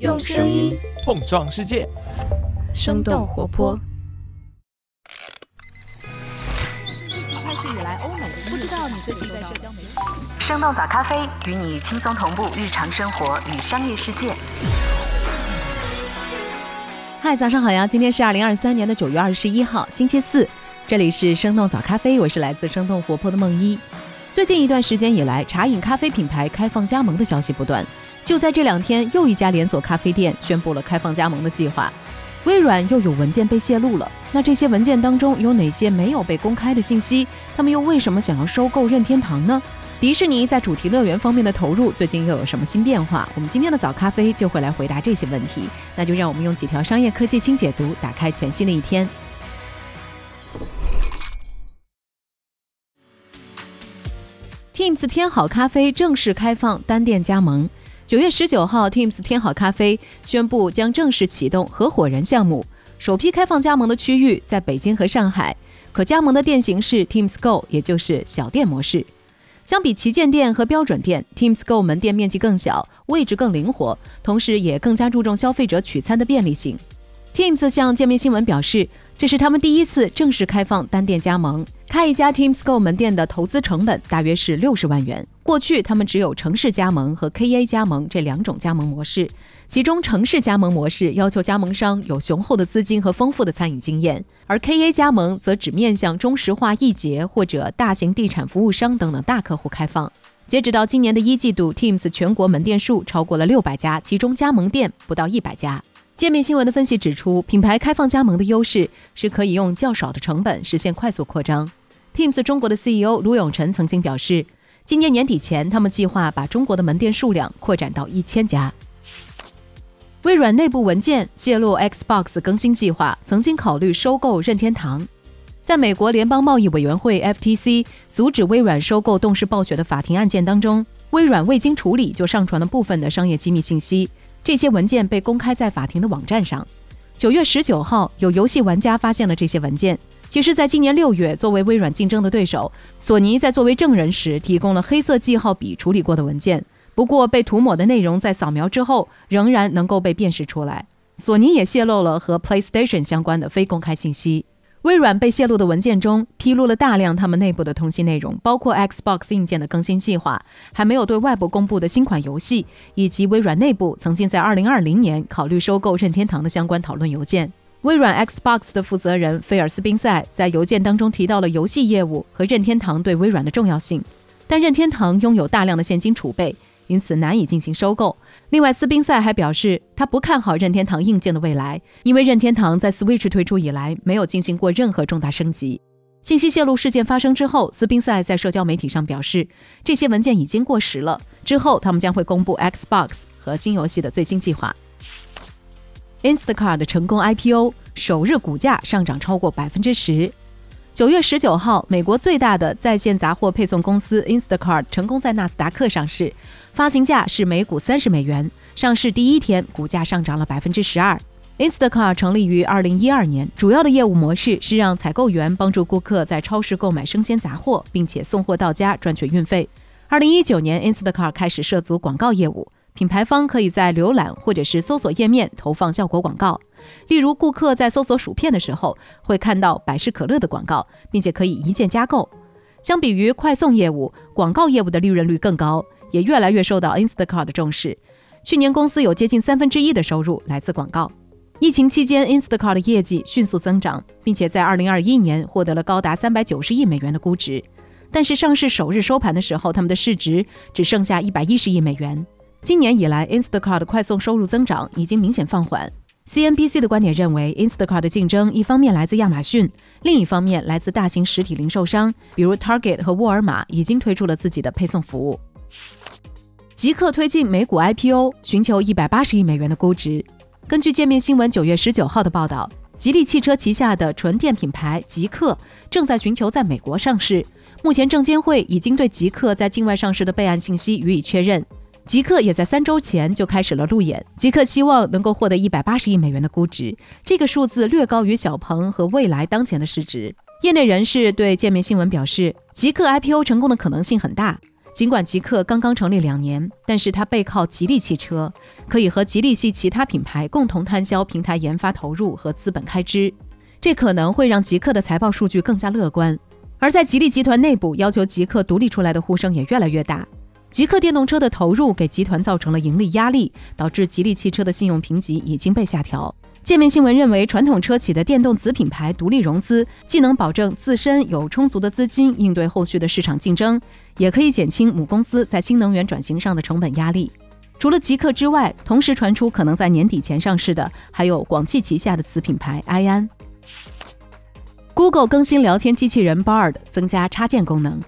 用声音碰撞世界，生动活泼。开始以来，欧美不知道你最近在社交媒体。生动早咖啡与你轻松同步日常生活与商业世界。嗨，早上好呀！今天是二零二三年的九月二十一号，星期四。这里是生动早咖啡，我是来自生动活泼的梦一。最近一段时间以来，茶饮咖啡品牌开放加盟的消息不断。就在这两天，又一家连锁咖啡店宣布了开放加盟的计划。微软又有文件被泄露了。那这些文件当中有哪些没有被公开的信息？他们又为什么想要收购任天堂呢？迪士尼在主题乐园方面的投入最近又有什么新变化？我们今天的早咖啡就会来回答这些问题。那就让我们用几条商业科技轻解读，打开全新的一天。Teams 天好咖啡正式开放单店加盟。九月十九号，Teams 天好咖啡宣布将正式启动合伙人项目，首批开放加盟的区域在北京和上海，可加盟的店型是 Teams Go，也就是小店模式。相比旗舰店和标准店，Teams Go 门店面积更小，位置更灵活，同时也更加注重消费者取餐的便利性。Teams 向界面新闻表示，这是他们第一次正式开放单店加盟。开一家 Teams Go 门店的投资成本大约是六十万元。过去他们只有城市加盟和 KA 加盟这两种加盟模式，其中城市加盟模式要求加盟商有雄厚的资金和丰富的餐饮经验，而 KA 加盟则只面向中石化、易捷或者大型地产服务商等等大客户开放。截止到今年的一季度，Teams 全国门店数超过了六百家，其中加盟店不到一百家。界面新闻的分析指出，品牌开放加盟的优势是可以用较少的成本实现快速扩张。Teams 中国的 CEO 卢永晨曾经表示，今年年底前，他们计划把中国的门店数量扩展到一千家。微软内部文件泄露，Xbox 更新计划曾经考虑收购任天堂。在美国联邦贸易委员会 FTC 阻止微软收购动视暴雪的法庭案件当中，微软未经处理就上传了部分的商业机密信息，这些文件被公开在法庭的网站上。九月十九号，有游戏玩家发现了这些文件。其实，在今年六月，作为微软竞争的对手，索尼在作为证人时提供了黑色记号笔处理过的文件。不过，被涂抹的内容在扫描之后仍然能够被辨识出来。索尼也泄露了和 PlayStation 相关的非公开信息。微软被泄露的文件中披露了大量他们内部的通信内容，包括 Xbox 硬件的更新计划、还没有对外部公布的新款游戏，以及微软内部曾经在2020年考虑收购任天堂的相关讨论邮件。微软 Xbox 的负责人菲尔斯宾塞在邮件当中提到了游戏业务和任天堂对微软的重要性，但任天堂拥有大量的现金储备，因此难以进行收购。另外，斯宾塞还表示，他不看好任天堂硬件的未来，因为任天堂在 Switch 推出以来没有进行过任何重大升级。信息泄露事件发生之后，斯宾塞在社交媒体上表示，这些文件已经过时了，之后他们将会公布 Xbox 和新游戏的最新计划。Instacart 的成功 IPO 首日股价上涨超过百分之十。九月十九号，美国最大的在线杂货配送公司 Instacart 成功在纳斯达克上市，发行价是每股三十美元。上市第一天，股价上涨了百分之十二。Instacart 成立于二零一二年，主要的业务模式是让采购员帮助顾客在超市购买生鲜杂货，并且送货到家赚取运费。二零一九年，Instacart 开始涉足广告业务。品牌方可以在浏览或者是搜索页面投放效果广告，例如顾客在搜索薯片的时候会看到百事可乐的广告，并且可以一键加购。相比于快送业务，广告业务的利润率更高，也越来越受到 Instacart 的重视。去年公司有接近三分之一的收入来自广告。疫情期间，Instacart 的业绩迅速增长，并且在2021年获得了高达390亿美元的估值。但是上市首日收盘的时候，他们的市值只剩下110亿美元。今年以来，Instacart 的快送收入增长已经明显放缓。CNBC 的观点认为，Instacart 的竞争一方面来自亚马逊，另一方面来自大型实体零售商，比如 Target 和沃尔玛已经推出了自己的配送服务。极客推进美股 IPO，寻求一百八十亿美元的估值。根据界面新闻九月十九号的报道，吉利汽车旗下的纯电品牌极客正在寻求在美国上市。目前，证监会已经对极客在境外上市的备案信息予以确认。极客也在三周前就开始了路演。极客希望能够获得一百八十亿美元的估值，这个数字略高于小鹏和蔚来当前的市值。业内人士对界面新闻表示，极客 IPO 成功的可能性很大。尽管极客刚刚成立两年，但是它背靠吉利汽车，可以和吉利系其他品牌共同摊销平台研发投入和资本开支，这可能会让极客的财报数据更加乐观。而在吉利集团内部，要求极客独立出来的呼声也越来越大。极客电动车的投入给集团造成了盈利压力，导致吉利汽车的信用评级已经被下调。界面新闻认为，传统车企的电动子品牌独立融资，既能保证自身有充足的资金应对后续的市场竞争，也可以减轻母公司在新能源转型上的成本压力。除了极客之外，同时传出可能在年底前上市的，还有广汽旗下的子品牌埃安。Google 更新聊天机器人 Bard，增加插件功能。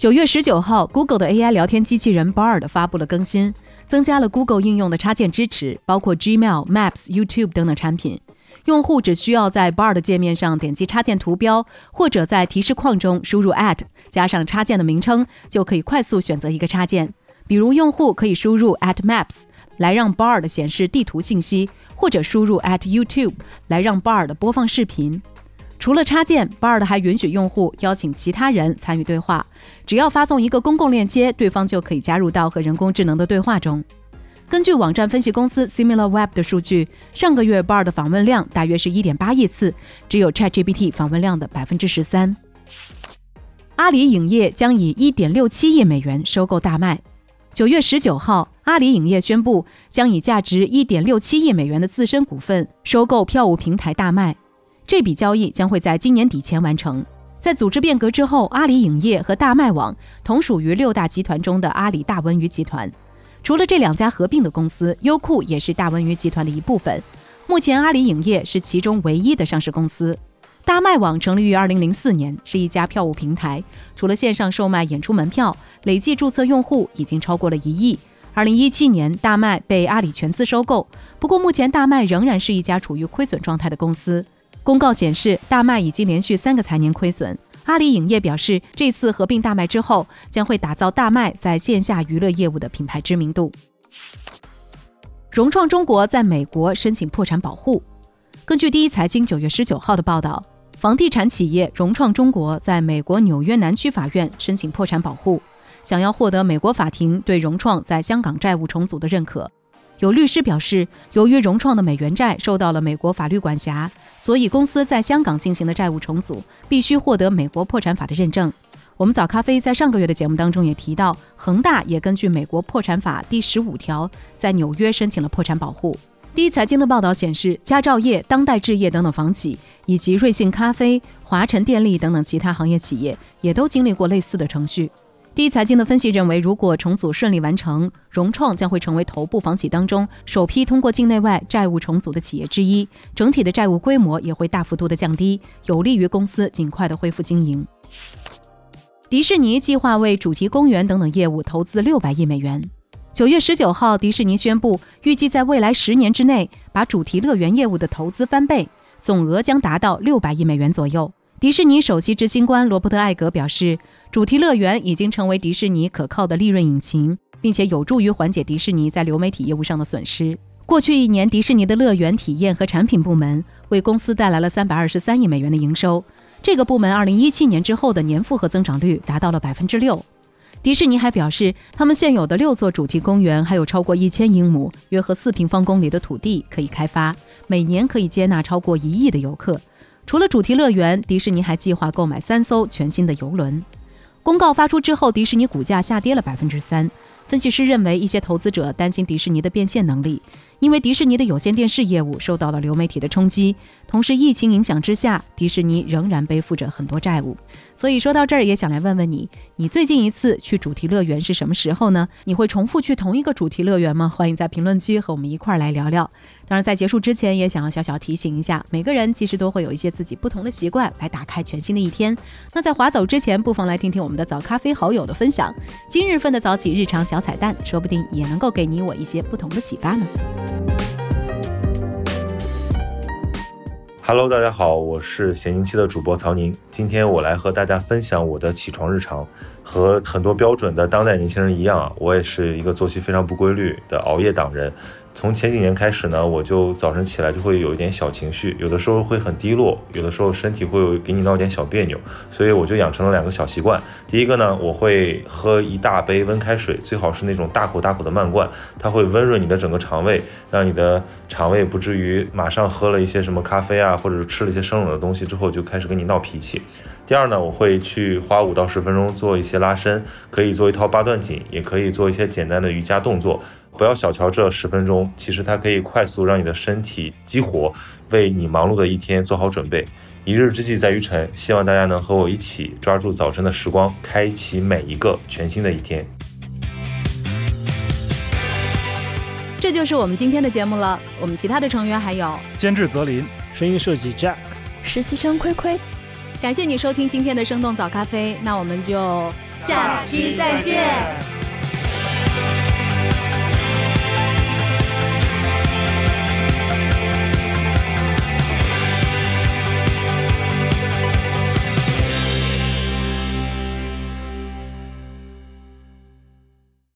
九月十九号，Google 的 AI 聊天机器人 Bard 发布了更新。增加了 Google 应用的插件支持，包括 Gmail、Maps、YouTube 等等产品。用户只需要在 Bard 界面上点击插件图标，或者在提示框中输入 at 加上插件的名称，就可以快速选择一个插件。比如，用户可以输入 at Maps 来让 Bard 显示地图信息，或者输入 at YouTube 来让 Bard 播放视频。除了插件，Bard 还允许用户邀请其他人参与对话。只要发送一个公共链接，对方就可以加入到和人工智能的对话中。根据网站分析公司 SimilarWeb 的数据，上个月 Bard 的访问量大约是一点八亿次，只有 ChatGPT 访问量的百分之十三。阿里影业将以一点六七亿美元收购大麦。九月十九号，阿里影业宣布将以价值一点六七亿美元的自身股份收购票务平台大麦。这笔交易将会在今年底前完成。在组织变革之后，阿里影业和大麦网同属于六大集团中的阿里大文娱集团。除了这两家合并的公司，优酷也是大文娱集团的一部分。目前，阿里影业是其中唯一的上市公司。大麦网成立于2004年，是一家票务平台，除了线上售卖演出门票，累计注册用户已经超过了一亿。2017年，大麦被阿里全资收购。不过，目前大麦仍然是一家处于亏损状态的公司。公告显示，大麦已经连续三个财年亏损。阿里影业表示，这次合并大麦之后，将会打造大麦在线下娱乐业务的品牌知名度。融创中国在美国申请破产保护。根据第一财经九月十九号的报道，房地产企业融创中国在美国纽约南区法院申请破产保护，想要获得美国法庭对融创在香港债务重组的认可。有律师表示，由于融创的美元债受到了美国法律管辖，所以公司在香港进行的债务重组必须获得美国破产法的认证。我们早咖啡在上个月的节目当中也提到，恒大也根据美国破产法第十五条在纽约申请了破产保护。第一财经的报道显示，佳兆业、当代置业等等房企，以及瑞幸咖啡、华晨电力等等其他行业企业，也都经历过类似的程序。第一财经的分析认为，如果重组顺利完成，融创将会成为头部房企当中首批通过境内外债务重组的企业之一，整体的债务规模也会大幅度的降低，有利于公司尽快的恢复经营。迪士尼计划为主题公园等等业务投资六百亿美元。九月十九号，迪士尼宣布，预计在未来十年之内，把主题乐园业务的投资翻倍，总额将达到六百亿美元左右。迪士尼首席执行官罗伯特·艾格表示，主题乐园已经成为迪士尼可靠的利润引擎，并且有助于缓解迪士尼在流媒体业务上的损失。过去一年，迪士尼的乐园体验和产品部门为公司带来了三百二十三亿美元的营收。这个部门二零一七年之后的年复合增长率达到了百分之六。迪士尼还表示，他们现有的六座主题公园还有超过一千英亩（约合四平方公里）的土地可以开发，每年可以接纳超过一亿的游客。除了主题乐园，迪士尼还计划购买三艘全新的游轮。公告发出之后，迪士尼股价下跌了百分之三。分析师认为，一些投资者担心迪士尼的变现能力。因为迪士尼的有线电视业务受到了流媒体的冲击，同时疫情影响之下，迪士尼仍然背负着很多债务。所以说到这儿，也想来问问你，你最近一次去主题乐园是什么时候呢？你会重复去同一个主题乐园吗？欢迎在评论区和我们一块儿来聊聊。当然，在结束之前，也想要小小提醒一下，每个人其实都会有一些自己不同的习惯，来打开全新的一天。那在划走之前，不妨来听听我们的早咖啡好友的分享，今日份的早起日常小彩蛋，说不定也能够给你我一些不同的启发呢。Hello，大家好，我是闲宁期的主播曹宁。今天我来和大家分享我的起床日常。和很多标准的当代年轻人一样啊，我也是一个作息非常不规律的熬夜党人。从前几年开始呢，我就早晨起来就会有一点小情绪，有的时候会很低落，有的时候身体会有给你闹点小别扭，所以我就养成了两个小习惯。第一个呢，我会喝一大杯温开水，最好是那种大口大口的慢灌，它会温润你的整个肠胃，让你的肠胃不至于马上喝了一些什么咖啡啊，或者是吃了一些生冷的东西之后就开始跟你闹脾气。第二呢，我会去花五到十分钟做一些拉伸，可以做一套八段锦，也可以做一些简单的瑜伽动作。不要小瞧这十分钟，其实它可以快速让你的身体激活，为你忙碌的一天做好准备。一日之计在于晨，希望大家能和我一起抓住早晨的时光，开启每一个全新的一天。这就是我们今天的节目了。我们其他的成员还有监制泽林，声音设计 Jack，实习生亏亏。感谢你收听今天的生动早咖啡，那我们就下期再见。